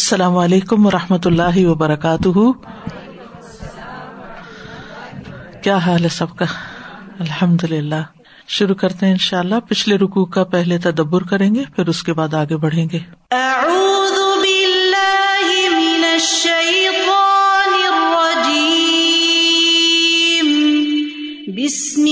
السلام علیکم و رحمۃ اللہ وبرکاتہ۔ کیا حال ہے سب کا؟ الحمد للہ شروع کرتے ہیں ان شاء اللہ پچھلے رکو کا پہلے تدبر کریں گے، پھر اس کے بعد آگے بڑھیں گے۔ اعوذ باللہ من الشیطان الرجیم۔ بسم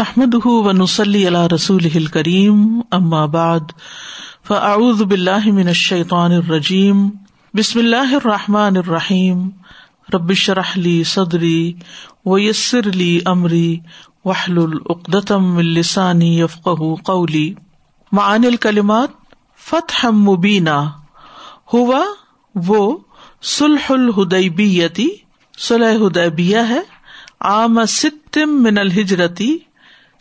احمد و نسلی اللہ رسول کریم اما بعد فاعوذ باللہ من الشیطان الرجیم بسم اللہ الرحمٰن الرحیم ربش رحلی صدری ویسر علی عمری وحل العقدم السانی یفق قولی معان الکلمات فتح مبینہ ہوا وہ سلح الہدیبیتی سلح ہدیبیہ ہے، عام ستم من الحجرتی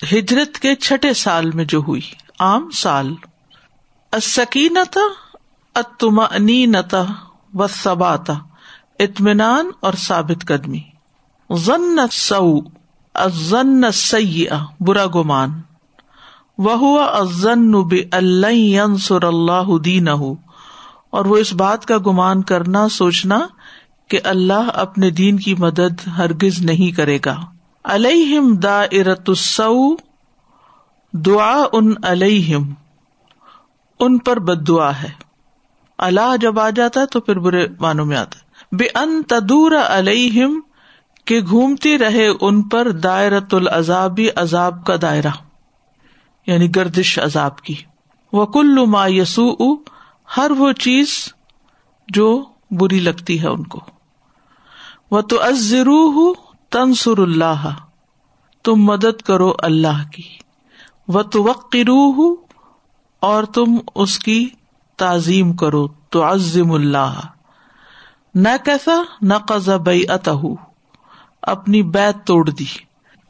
ہجرت کے چھٹے سال میں جو ہوئی، عام سال السکینتا اتمنینتا و ثباتا اطمینان اور ثابت قدمی۔ ضن سو ازن سیئہ برا گمان۔ وہ ازن بلسر اللہ دین اور وہ اس بات کا گمان کرنا، سوچنا کہ اللہ اپنے دین کی مدد ہرگز نہیں کرے گا۔ الم دا ارت دعا ان الم ان پر بد دعا ہے۔ اللہ جب آ جاتا ہے تو پھر برے معنوں میں آتا ہے۔ بے ان تدور الم کہ گھومتی رہے ان پر دائرت العذابی، عذاب کا دائرہ یعنی گردش عذاب کی۔ وہ کلو ما یسو ہر وہ چیز جو بری لگتی ہے ان کو۔ وہ تو ازرو تنسر اللہ، تم مدد کرو اللہ کی۔ وہ تو اور تم اس کی تعظیم کرو۔ تو عزم اللہ۔ نہ کیسا، نہ قزا بئی اپنی بیت توڑ دی۔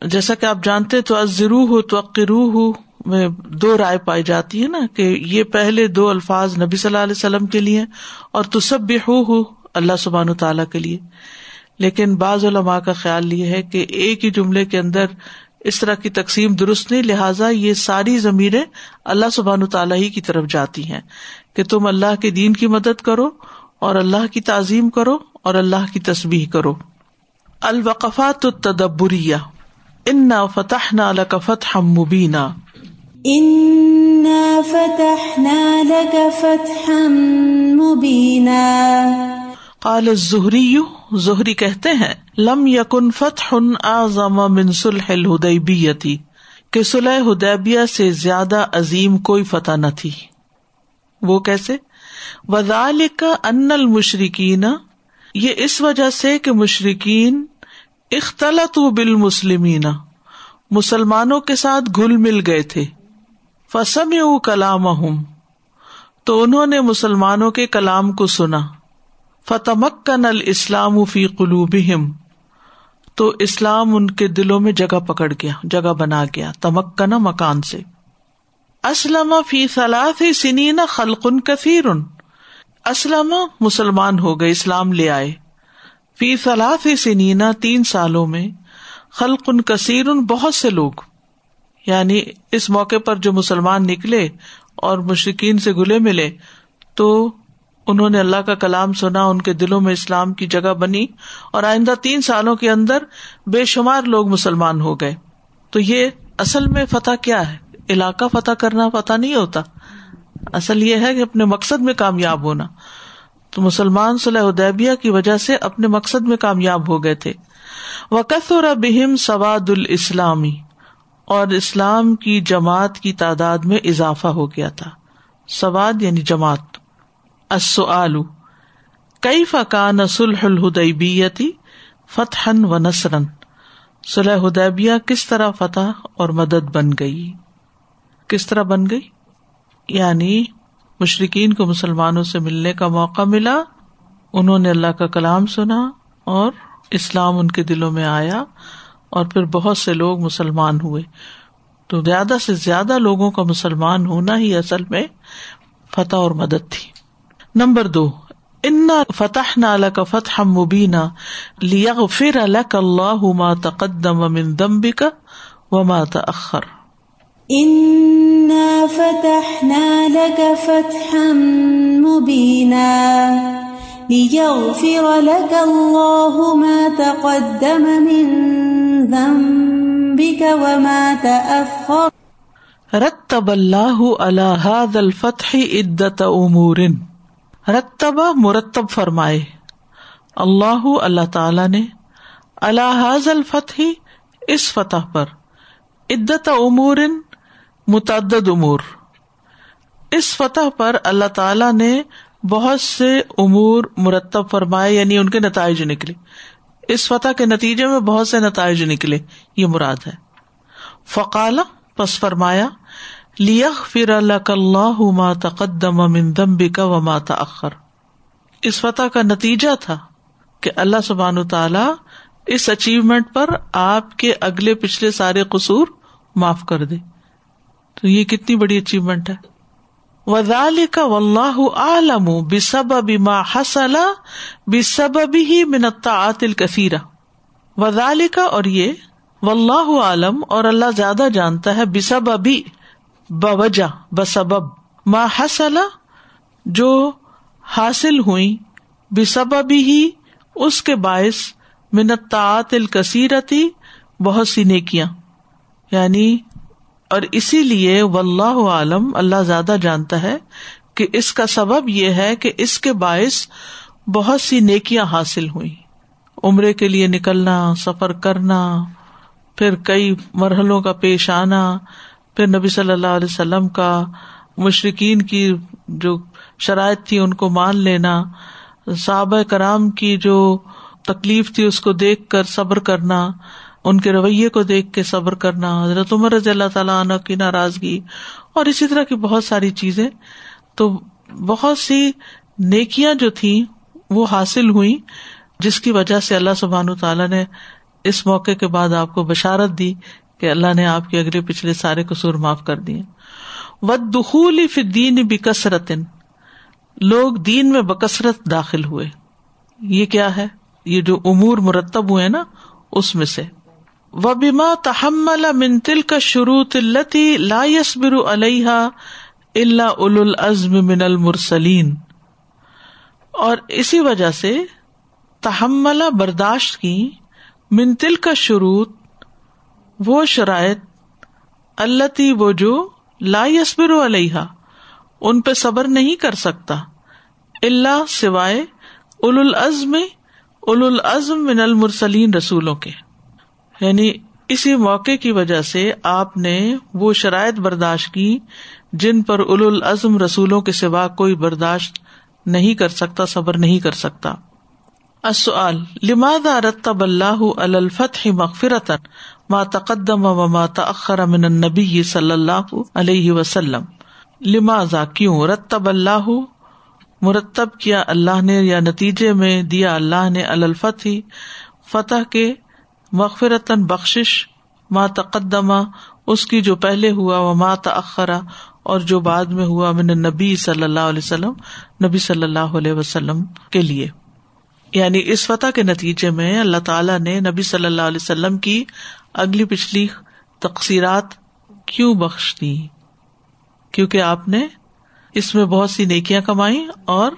جیسا کہ آپ جانتے تو ازرو ہو تو عقرو ہو میں دو رائے پائی جاتی ہے نا کہ یہ پہلے دو الفاظ نبی صلی اللہ علیہ وسلم کے لیے اور تصب بھی ہو اللہ سبحان تعالیٰ کے لیے۔ لیکن بعض علماء کا خیال یہ ہے کہ ایک ہی جملے کے اندر اس طرح کی تقسیم درست نہیں لہٰذا یہ ساری ضمیریں اللہ سبحان تعالیٰ ہی کی طرف جاتی ہیں کہ تم اللہ کے دین کی مدد کرو اور اللہ کی تعظیم کرو اور اللہ کی تصبیح کرو۔ الوقفات التدبریہ۔ ان فتح نہ فتح مبینہ قال الزہری زہری کہتے ہیں، لم یقن فتح اعظم من صلح الحدیبیتی، کہ صلح حدیبیہ سے زیادہ عظیم کوئی فتح نہ تھی۔ وہ کیسے؟ وذالک ان المشرکین، یہ اس وجہ سے کہ مشرقین اختلط بالمسلمین، مسلمانوں کے ساتھ گل مل گئے تھے۔ فسم کلام تو انہوں نے مسلمانوں کے کلام کو سنا۔ فتمکن الاسلام فی قلوب تو اسلام ان کے دلوں میں جگہ پکڑ گیا، جگہ بنا گیا، تمکن مکان سے۔ اسلم فی سلاف سنین خلقن کثیر اسلم مسلمان ہو گئے، اسلام لے آئے۔ فی سلاف سنینا تین سالوں میں خلقن کثیر بہت سے لوگ۔ یعنی اس موقع پر جو مسلمان نکلے اور مشرقین سے گلے ملے، تو انہوں نے اللہ کا کلام سنا، ان کے دلوں میں اسلام کی جگہ بنی اور آئندہ تین سالوں کے اندر بے شمار لوگ مسلمان ہو گئے۔ تو یہ اصل میں فتح کیا ہے؟ علاقہ فتح کرنا فتح نہیں ہوتا۔ اصل یہ ہے کہ اپنے مقصد میں کامیاب ہونا۔ تو مسلمان صلی ادیبیہ کی وجہ سے اپنے مقصد میں کامیاب ہو گئے تھے۔ وقت اور بہم سواد الاسلامی اور اسلام کی جماعت کی تعداد میں اضافہ ہو گیا تھا۔ سواد یعنی جماعت۔ کئی فقان سلح الہدیبیتی فتح و نسرن سلح ہدیبیہ کس طرح فتح اور مدد بن گئی؟ کس طرح بن گئی؟ یعنی مشرقین کو مسلمانوں سے ملنے کا موقع ملا، انہوں نے اللہ کا کلام سنا اور اسلام ان کے دلوں میں آیا اور پھر بہت سے لوگ مسلمان ہوئے۔ تو زیادہ سے زیادہ لوگوں کا مسلمان ہونا ہی اصل میں فتح اور مدد تھی۔ نمبر دو ان فتح نہ کا فتح مبینہ لیا فر الک اللہ ما تقدم من دمبی کا و ما تأخر. ان فتحنا لك فتحا مبینا ليغفر لك الله ما تقدم من ذنبك وما تأخر. رتب اللہ اللہ الفتح عدت امور رتبا مرتب فرمائے۔ اللہ اللہ تعالی نے اللہ الفتح اس فتح پر عدت امور متعدد امور۔ اس فتح پر اللہ تعالی نے بہت سے امور مرتب فرمائے یعنی ان کے نتائج نکلے۔ اس فتح کے نتیجے میں بہت سے نتائج نکلے، یہ مراد ہے۔ فقال، پس فرمایا لیغفر لك الله ما تقدم من ذنبك وما تأخر۔ اس فتح کا نتیجہ تھا کہ اللہ سبحانہ تعالی اس اچیومنٹ پر آپ کے اگلے پچھلے سارے قصور معاف کر دے۔ تو یہ کتنی بڑی اچیومنٹ ہے۔ وزال کا و اللہ عالم بسب ما حسل بسب ہی منتا عطل کثیرہ وزال کا اور یہ و عالم اور اللہ زیادہ جانتا ہے بسب ابھی بوجہ، بسبب۔ ما حسل جو حاصل ہوئی بسب ہی اس کے باعث منتعات الکثیرتی بہت سی نیکیاں۔ یعنی اور اسی لیے و اللہ عالم، اللہ زیادہ جانتا ہے کہ اس کا سبب یہ ہے کہ اس کے باعث بہت سی نیکیاں حاصل ہوئی۔ عمرے کے لیے نکلنا، سفر کرنا، پھر کئی مرحلوں کا پیش آنا پھر نبی صلی اللہ علیہ وسلم کا مشرقین کی جو شرائط تھی ان کو مان لینا، صحابہ کرام کی جو تکلیف تھی اس کو دیکھ کر صبر کرنا، ان کے رویے کو دیکھ کے صبر کرنا، حضرت عمر رضی اللہ تعالیٰ عنہ کی ناراضگی، اور اسی طرح کی بہت ساری چیزیں۔ تو بہت سی نیکیاں جو تھی وہ حاصل ہوئی جس کی وجہ سے اللہ سبحان تعالیٰ نے اس موقع کے بعد آپ کو بشارت دی کہ اللہ نے آپ کے اگلے پچھلے سارے قصور معاف کر دیے۔ ود دخول فدین بکثرت لوگ دین میں بکثرت داخل ہوئے۔ یہ کیا ہے؟ یہ جو امور مرتب ہوئے نا، اس میں سے۔ و بیما تحمل منتل کا شروع تلتی لا یسبر علیہ اللہ اول العزم من المرسلین اور اسی وجہ سے تحمل برداشت کی۔ منتل کا شروع وہ شرائط اللہ وہ جو لا یسبر علیہ ان پہ صبر نہیں کر سکتا اللہ سوائے اول العزم اول العزم من المرسلین رسولوں کے۔ یعنی اسی موقع کی وجہ سے آپ نے وہ شرائط برداشت کی جن پر اول العزم رسولوں کے سوا کوئی برداشت نہیں کر سکتا، صبر نہیں کر سکتا۔ لماد رتب اللہ الفتح مغفرتن ما تقدم و ما تأخر من النبی صلی اللہ علیہ وسلم. لماذا کیوں رتب اللہ؟ مرتب کیا اللہ نے یا نتیجے میں دیا اللہ نے الفتح؟ فتح کے مغفرتن بخش ماں تقدمہ اس کی جو پہلے ہوا وہ ماں تخرا اور جو بعد میں ہوا من نبی صلی اللہ علیہ وسلم، نبی صلی اللہ علیہ وسلم کے لیے. یعنی اس فتح کے نتیجے میں اللہ تعالیٰ نے نبی صلی اللہ علیہ وسلم کی اگلی پچھلی تقسیرات کیوں بخش دی؟ کیونکہ آپ نے اس میں بہت سی نیکیاں کمائی اور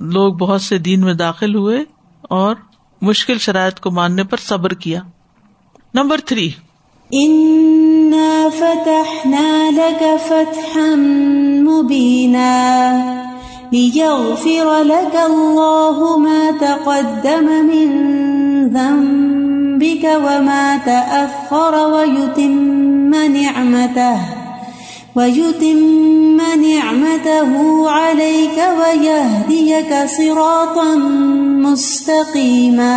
لوگ بہت سے دین میں داخل ہوئے اور مشکل شرائط کو ماننے پر صبر کیا۔ Number three. ليغفر لك الله ما تقدم من ذنبك وما تأخر ويتم نعمته، وَيُتِمَّ نِعْمَتَهُ عَلَيْكَ وَيَهْدِيَكَ صِرَاطًا مُسْتَقِيمًا.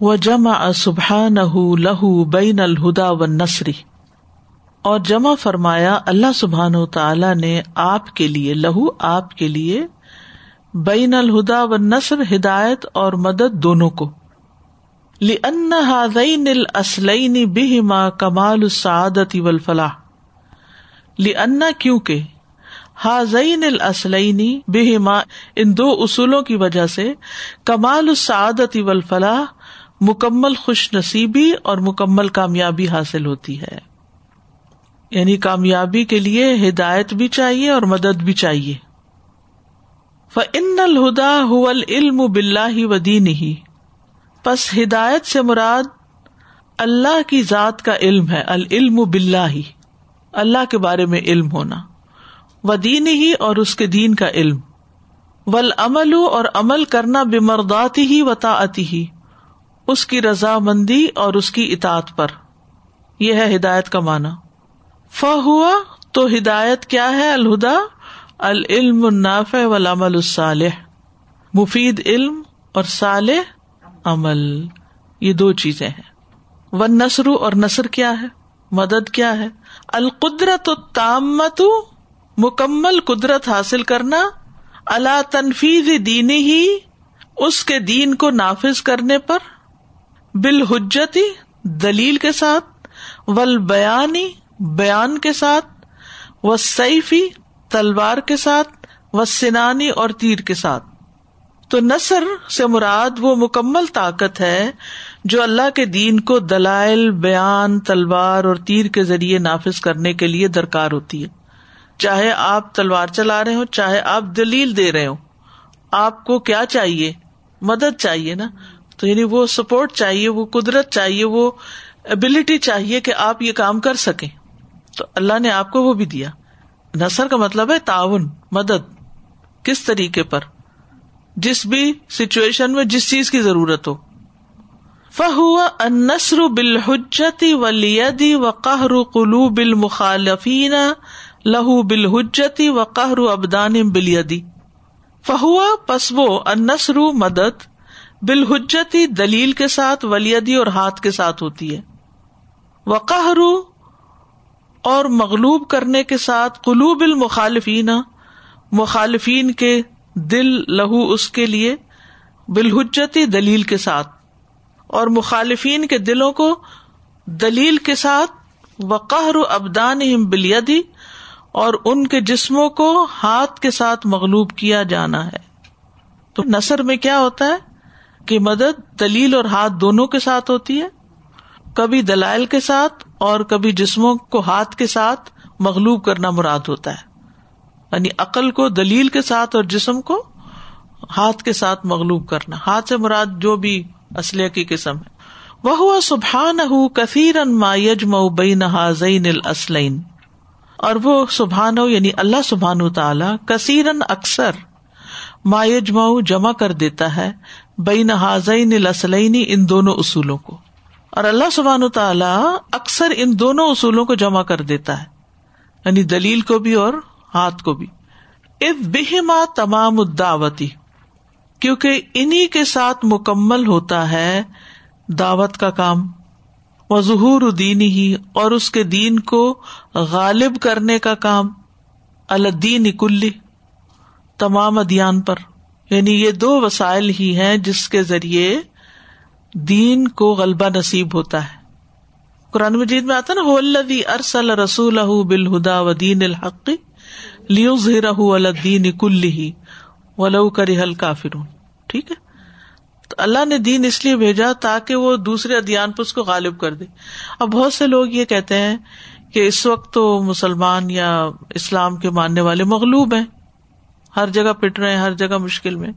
وَجَمَعَ سُبْحَانَهُ لَهُ بَيْنَ الْهُدَى وَالنَّصْرِ، اور جمع فرمایا اللہ سبحان و تعالی نے آپ کے لیے، لہو آپ کے لیے بین الہدا و نصر ہدایت اور مدد دونوں کو۔ لِأَنَّ هَذَيْنِ الْأَصْلَيْنِ بِهِمَا كَمَالُ السَّعَادَةِ وَالْفَلَاحِ لنا کیوں کہ حاضین الاسلینی بہما ان دو اصولوں کی وجہ سے کمال السعادت والفلاح مکمل خوش نصیبی اور مکمل کامیابی حاصل ہوتی ہے۔ یعنی کامیابی کے لیے ہدایت بھی چاہیے اور مدد بھی چاہیے۔ فن الہدا علم بلّہ و دین ہی پس ہدایت سے مراد اللہ کی ذات کا علم ہے، العلم بلّہ اللہ کے بارے میں علم ہونا۔ و دین ہی اور اس کے دین کا علم۔ ول عمل اور عمل کرنا بمرداتی ہی وطاعتی ہی اس کی رضامندی اور اس کی اطاعت پر۔ یہ ہے ہدایت کا معنی۔ ف ہوا تو ہدایت کیا ہے الہدا؟ العلم الناف والعمل الصالح۔ مفید علم اور صالح عمل، یہ دو چیزیں ہیں۔ ون نسر اور نثر کیا ہے؟ مدد کیا ہے؟ القدرت تامت مکمل قدرت حاصل کرنا۔ اللہ تنفیز دینی ہی اس کے دین کو نافذ کرنے پر۔ بالحجتی دلیل کے ساتھ۔ ول بیانی بیان کے ساتھ۔ و سیفی تلوار کے ساتھ۔ و سنانی اور تیر کے ساتھ۔ تو نثر سے مراد وہ مکمل طاقت ہے جو اللہ کے دین کو دلائل، بیان، تلوار اور تیر کے ذریعے نافذ کرنے کے لیے درکار ہوتی ہے۔ چاہے آپ تلوار چلا رہے ہو چاہے آپ دلیل دے رہے ہو آپ کو کیا چاہیے؟ مدد چاہیے نا؟ تو یعنی وہ سپورٹ چاہیے، وہ قدرت چاہیے، وہ ابلٹی چاہیے کہ آپ یہ کام کر سکیں۔ تو اللہ نے آپ کو وہ بھی دیا۔ نثر کا مطلب ہے تعاون، مدد۔ کس طریقے پر؟ جس بھی سچویشن میں جس چیز کی ضرورت ہو۔ فہو انسر بالحجتی ولیدی و قہر قلو بال مخالفین لہو بالحجتی و قہر ابدان بلیدی فہو پسبو انسر مدد بالحجتی دلیل کے ساتھ ولیدی اور ہاتھ کے ساتھ ہوتی ہے۔ وقہر اور مغلوب کرنے کے ساتھ، قلوب المخالفین، مخالفین کے دل لہو اس کے لیے بالحجتی دلیل کے ساتھ اور مخالفین کے دلوں کو دلیل کے ساتھ وقہر ابدان بلیدی اور ان کے جسموں کو ہاتھ کے ساتھ مغلوب کیا جانا ہے۔ تو نثر میں کیا ہوتا ہے؟ کہ مدد دلیل اور ہاتھ دونوں کے ساتھ ہوتی ہے، کبھی دلائل کے ساتھ اور کبھی جسموں کو ہاتھ کے ساتھ مغلوب کرنا مراد ہوتا ہے۔ یعنی عقل کو دلیل کے ساتھ اور جسم کو ہاتھ کے ساتھ مغلوب کرنا۔ ہاتھ سے مراد جو بھی اسلحے کی قسم ہے۔ وہ سبحان کثیر الاسلین اور وہ سبحان یعنی اللہ سبحان تعالی کثیرن اکثر مایج مئو جمع کر دیتا ہے بین حاضین الاسلینی ان دونوں اصولوں کو۔ اور اللہ سبحان تعالی اکثر ان دونوں اصولوں کو جمع کر دیتا ہے۔ یعنی دلیل کو بھی اور ہاتھ کو بھی۔ اب بہما تمام دعوتی کیونکہ انہیں کے ساتھ مکمل ہوتا ہے دعوت کا کام۔ وہ ظہور دین ہی اور اس کے دین کو غالب کرنے کا کام۔ الدین کلی تمام ادیان پر۔ یعنی یہ دو وسائل ہی ہیں جس کے ذریعے دین کو غلبہ نصیب ہوتا ہے۔ قرآن مجید میں آتا نا ارسل رسول بالہدا و دین الحق لیو زیرہ الدین کلی ولو کر حل کافر ٹھیک ہے؟ تو اللہ نے دین اس لیے بھیجا تاکہ وہ دوسرے ادیان پر اس کو غالب کر دے۔ اب بہت سے لوگ یہ کہتے ہیں کہ اس وقت تو مسلمان یا اسلام کے ماننے والے مغلوب ہیں۔ ہر جگہ پٹ رہے ہیں، ہر جگہ مشکل میں۔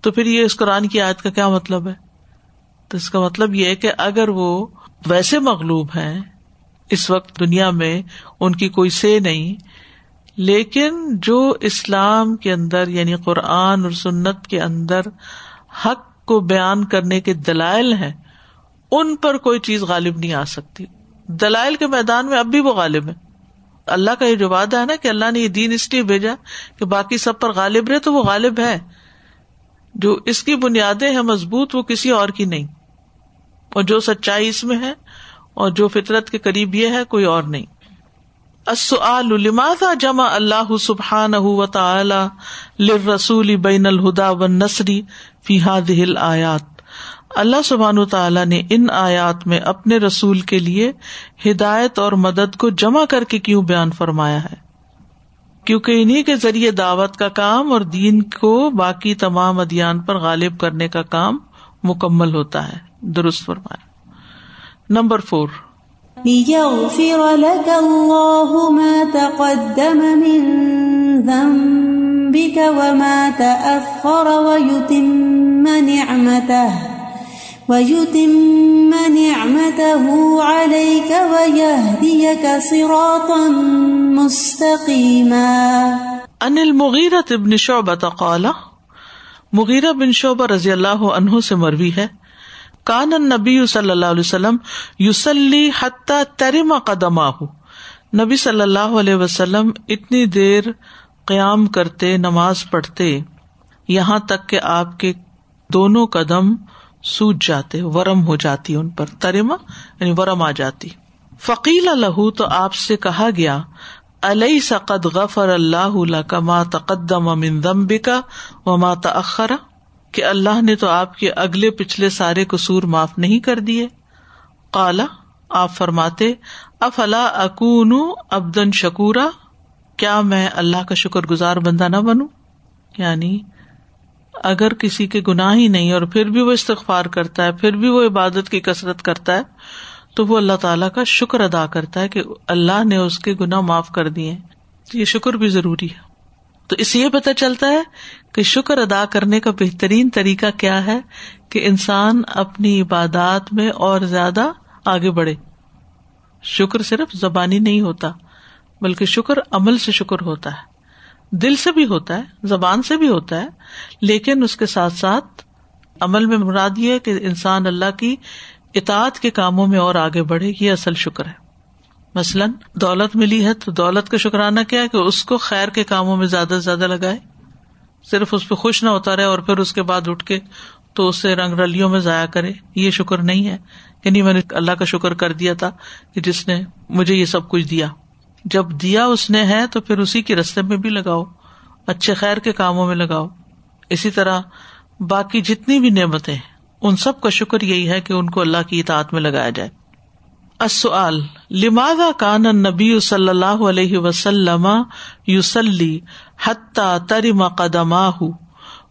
تو پھر یہ اس قرآن کی آیت کا کیا مطلب ہے؟ تو اس کا مطلب یہ کہ اگر وہ ویسے مغلوب ہیں، اس وقت دنیا میں ان کی کوئی سے نہیں لیکن جو اسلام کے اندر یعنی قرآن اور سنت کے اندر حق کو بیان کرنے کے دلائل ہیں، ان پر کوئی چیز غالب نہیں آ سکتی۔ دلائل کے میدان میں اب بھی وہ غالب ہے اللہ کا یہ جو وعدہ ہے نا کہ اللہ نے یہ دین اس لیے بھیجا کہ باقی سب پر غالب رہے تو وہ غالب ہے۔ جو اس کی بنیادیں ہیں مضبوط، وہ کسی اور کی نہیں۔ اور جو سچائی اس میں ہے اور جو فطرت کے قریب یہ ہے، کوئی اور نہیں۔ لماذا جمع اللہ سبحان رسول بین الہدا و نسری فی دل آیات اللہ سبحان تعالیٰ نے ان آیات میں اپنے رسول کے لیے ہدایت اور مدد کو جمع کر کے کیوں بیان فرمایا ہے؟ کیونکہ انہیں کے ذریعے دعوت کا کام اور دین کو باقی تمام ادیان پر غالب کرنے کا کام مکمل ہوتا ہے۔ درست فرمایا۔ نمبر فور ليغفر لك الله ما تقدم من ذنبك وما تأخر ويتم نعمته ويتم نعمته عليك ويهديك صراطا مستقيما ان المغیرت ابن شعبہ قال مغیرہ بن شعبہ رضی اللہ عنہ سے مروی ہے۔ کان نبی صلی اللہ علیہ وسلم یوسلی حتیٰ ترما قدم نبی صلی اللہ علیہ وسلم اتنی دیر قیام کرتے، نماز پڑھتے، یہاں تک کہ آپ کے دونوں قدم سوج جاتے، ورم ہو جاتی ان پر ترما یعنی ورم آ جاتی۔ فقیل لہو تو آپ سے کہا گیا علیہ سقد غفر اللہ کما تقدم امن دمبکا و ماں کہ اللہ نے تو آپ کے اگلے پچھلے سارے قصور معاف نہیں کر دیے۔ کالا آپ فرماتے، افلا اکون ابدن شکورا؟ کیا میں اللہ کا شکر گزار بندہ نہ بنوں؟ یعنی اگر کسی کے گناہ ہی نہیں اور پھر بھی وہ استغفار کرتا ہے، پھر بھی وہ عبادت کی کسرت کرتا ہے، تو وہ اللہ تعالیٰ کا شکر ادا کرتا ہے کہ اللہ نے اس کے گناہ معاف کر دیے۔ یہ شکر بھی ضروری ہے۔ تو اس یہ پتہ چلتا ہے کہ شکر ادا کرنے کا بہترین طریقہ کیا ہے کہ انسان اپنی عبادات میں اور زیادہ آگے بڑھے۔ شکر صرف زبانی نہیں ہوتا، بلکہ شکر عمل سے شکر ہوتا ہے۔ دل سے بھی ہوتا ہے، زبان سے بھی ہوتا ہے، لیکن اس کے ساتھ ساتھ عمل میں مراد یہ ہے کہ انسان اللہ کی اطاعت کے کاموں میں اور آگے بڑھے، یہ اصل شکر ہے۔ مثلاً دولت ملی ہے تو دولت کا شکرانہ کیا ہے کہ اس کو خیر کے کاموں میں زیادہ سے زیادہ لگائے؟ صرف اس پہ خوش نہ ہوتا رہے اور پھر اس کے بعد اٹھ کے تو اسے رنگ رلیوں میں ضائع کرے۔ یہ شکر نہیں ہے کہ نہیں، میں نے اللہ کا شکر کر دیا تھا کہ جس نے مجھے یہ سب کچھ دیا۔ جب دیا اس نے ہے تو پھر اسی کے رستے میں بھی لگاؤ، اچھے خیر کے کاموں میں لگاؤ۔ اسی طرح باقی جتنی بھی نعمتیں، ان سب کا شکر یہی ہے کہ ان کو اللہ کی اطاعت میں لگایا جائے۔ السؤال، لماذا كان النبي صلی اللہ علیہ وسلم یوسلی حتى ترم قدماه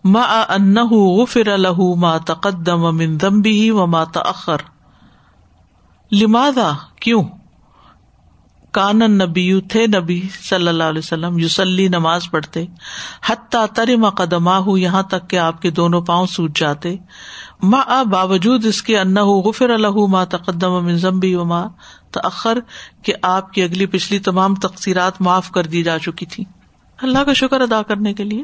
مع انه غفر له ما تقدم من ذنبه وما تاخر لماذا؟ کیوں؟ کان نبی تھے نبی صلی اللہ علیہ وسلم یوسلی نماز پڑھتے۔ حتیٰ ترم قدما ہوں یہاں تک کہ آپ کے دونوں پاؤں سوٹ جاتے۔ ماں باوجود اس کے انا غفر اللہ ما تقدم ضمبی و ماں تخر کہ آپ کی اگلی پچھلی تمام تقسیرات معاف کر دی جا چکی تھی۔ اللہ کا شکر ادا کرنے کے لیے۔